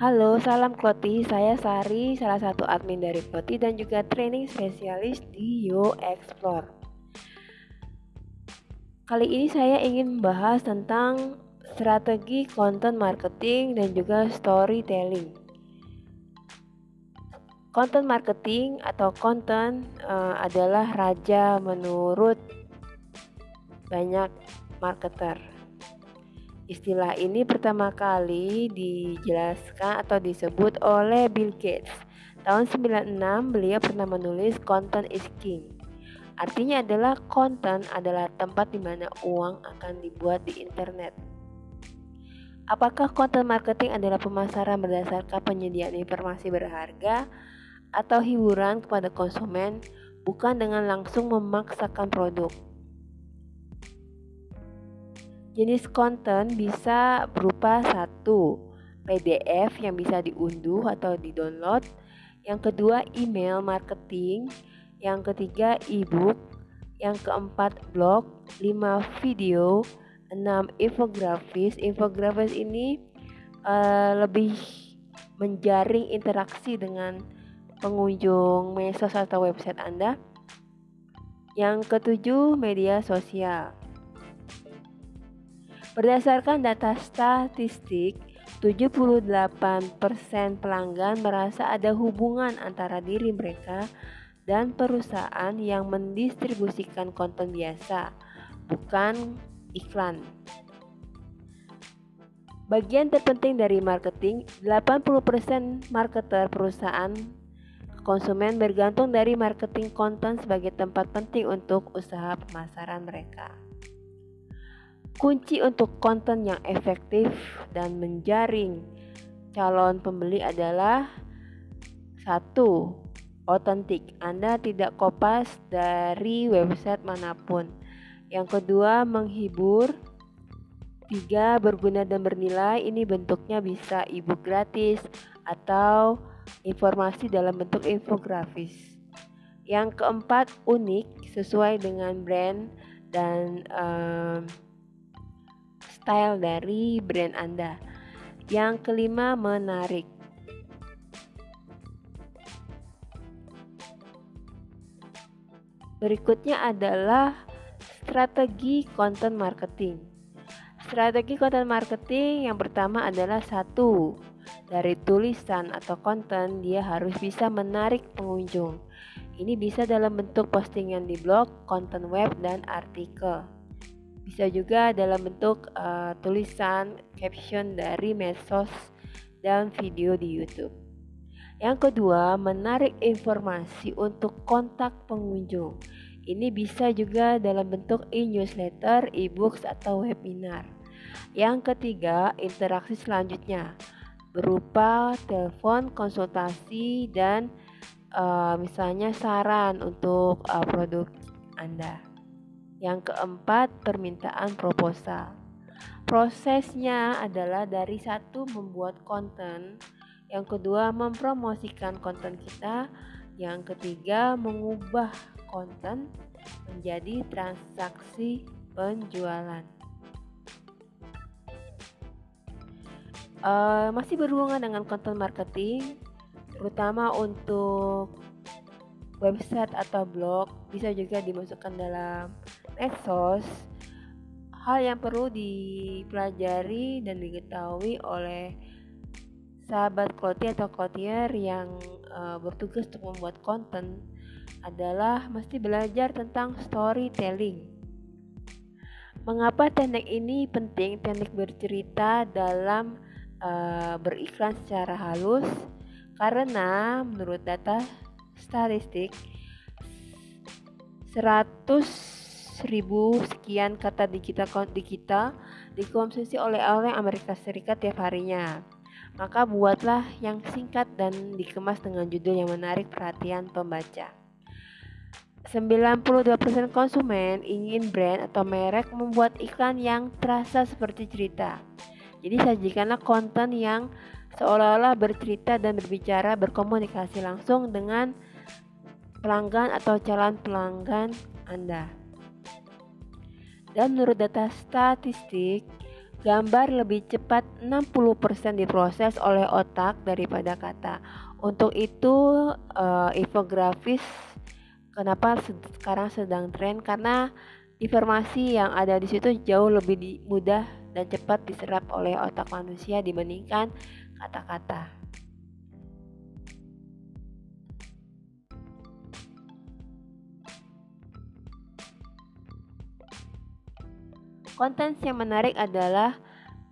Halo, salam Kloti. Saya Sari, salah satu admin dari Kloti dan juga training spesialis di Yo Explore. Kali ini saya ingin membahas tentang strategi content marketing dan juga storytelling. Content marketing atau content uh, adalah raja menurut banyak marketer. Istilah ini pertama kali dijelaskan atau disebut oleh Bill Gates. Tahun 96 beliau pernah menulis content is king. Artinya adalah konten adalah tempat di mana uang akan dibuat di internet. Apakah content marketing adalah pemasaran berdasarkan penyediaan informasi berharga atau hiburan kepada konsumen bukan dengan langsung memaksakan produk? Jenis konten bisa berupa satu PDF yang bisa diunduh atau di-download, yang kedua email marketing, yang ketiga e-book, yang keempat blog, lima video, enam infografis. Infografis ini uh, lebih menjaring interaksi dengan pengunjung medsos atau website Anda. Yang ketujuh media sosial. Berdasarkan data statistik, 78% pelanggan merasa ada hubungan antara diri mereka dan perusahaan yang mendistribusikan konten biasa, bukan iklan. Bagian terpenting dari marketing, 80% marketer perusahaan konsumen bergantung dari marketing konten sebagai tempat penting untuk usaha pemasaran mereka. Kunci untuk konten yang efektif dan menjaring calon pembeli adalah satu, otentik. Anda tidak kopas dari website mana pun. Yang kedua, menghibur. Tiga, berguna dan bernilai. Ini bentuknya bisa ebook gratis atau informasi dalam bentuk infografis. Yang keempat, unik sesuai dengan brand dan um, style dari brand Anda. Yang kelima, menarik. Berikutnya adalah strategi content marketing. Strategi content marketing yang pertama adalah satu, dari tulisan atau konten dia harus bisa menarik pengunjung. Ini bisa dalam bentuk postingan di blog, konten web, dan artikel. Bisa juga dalam bentuk uh, tulisan caption dari medsos dan video di YouTube. Yang kedua, menarik informasi untuk kontak pengunjung. Ini bisa juga dalam bentuk e-newsletter, e-books, atau webinar. Yang ketiga, interaksi selanjutnya berupa telepon, konsultasi, dan uh, misalnya saran untuk uh, produk Anda. Yang keempat, permintaan proposal. Prosesnya adalah dari satu membuat konten, yang kedua mempromosikan konten kita, yang ketiga mengubah konten menjadi transaksi penjualan. Uh, masih berhubungan dengan konten marketing, terutama untuk website atau blog bisa juga dimasukkan dalam medsos hal yang perlu dipelajari dan diketahui oleh sahabat kloti atau klotier yang uh, bertugas untuk membuat konten adalah mesti belajar tentang storytelling. Mengapa teknik ini penting? Teknik bercerita dalam uh, beriklan secara halus karena menurut data statistik 100 ribu sekian kata di kita di kita dikonsumsi oleh orang Amerika Serikat tiap harinya. Maka buatlah yang singkat dan dikemas dengan judul yang menarik perhatian pembaca. 92% konsumen ingin brand atau merek membuat iklan yang terasa seperti cerita. Jadi sajikanlah konten yang seolah-olah bercerita dan berbicara berkomunikasi langsung dengan pelanggan atau calon pelanggan Anda. Dan menurut data statistik, Gambar lebih cepat 60% diproses oleh otak daripada kata. Untuk itu uh, infografis kenapa sekarang sedang tren karena informasi yang ada di situ jauh lebih mudah dan cepat diserap oleh otak manusia dibandingkan kata-kata. Konten yang menarik adalah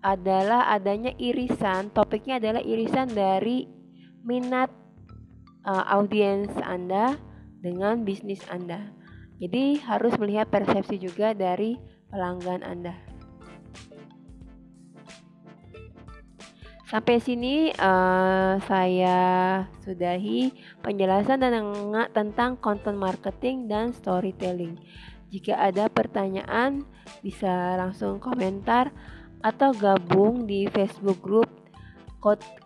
adalah adanya irisan, topiknya adalah irisan dari minat uh, audiens Anda dengan bisnis Anda. Jadi harus melihat persepsi juga dari pelanggan Anda. Sampai sini uh, saya sudahi penjelasan tentang content marketing dan storytelling. Jika ada pertanyaan, bisa langsung komentar atau gabung di Facebook group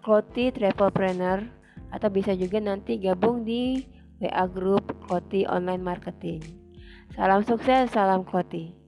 Kloti Travelpreneur atau bisa juga nanti gabung di WA group Kloti Online Marketing. Salam sukses, salam Kloti.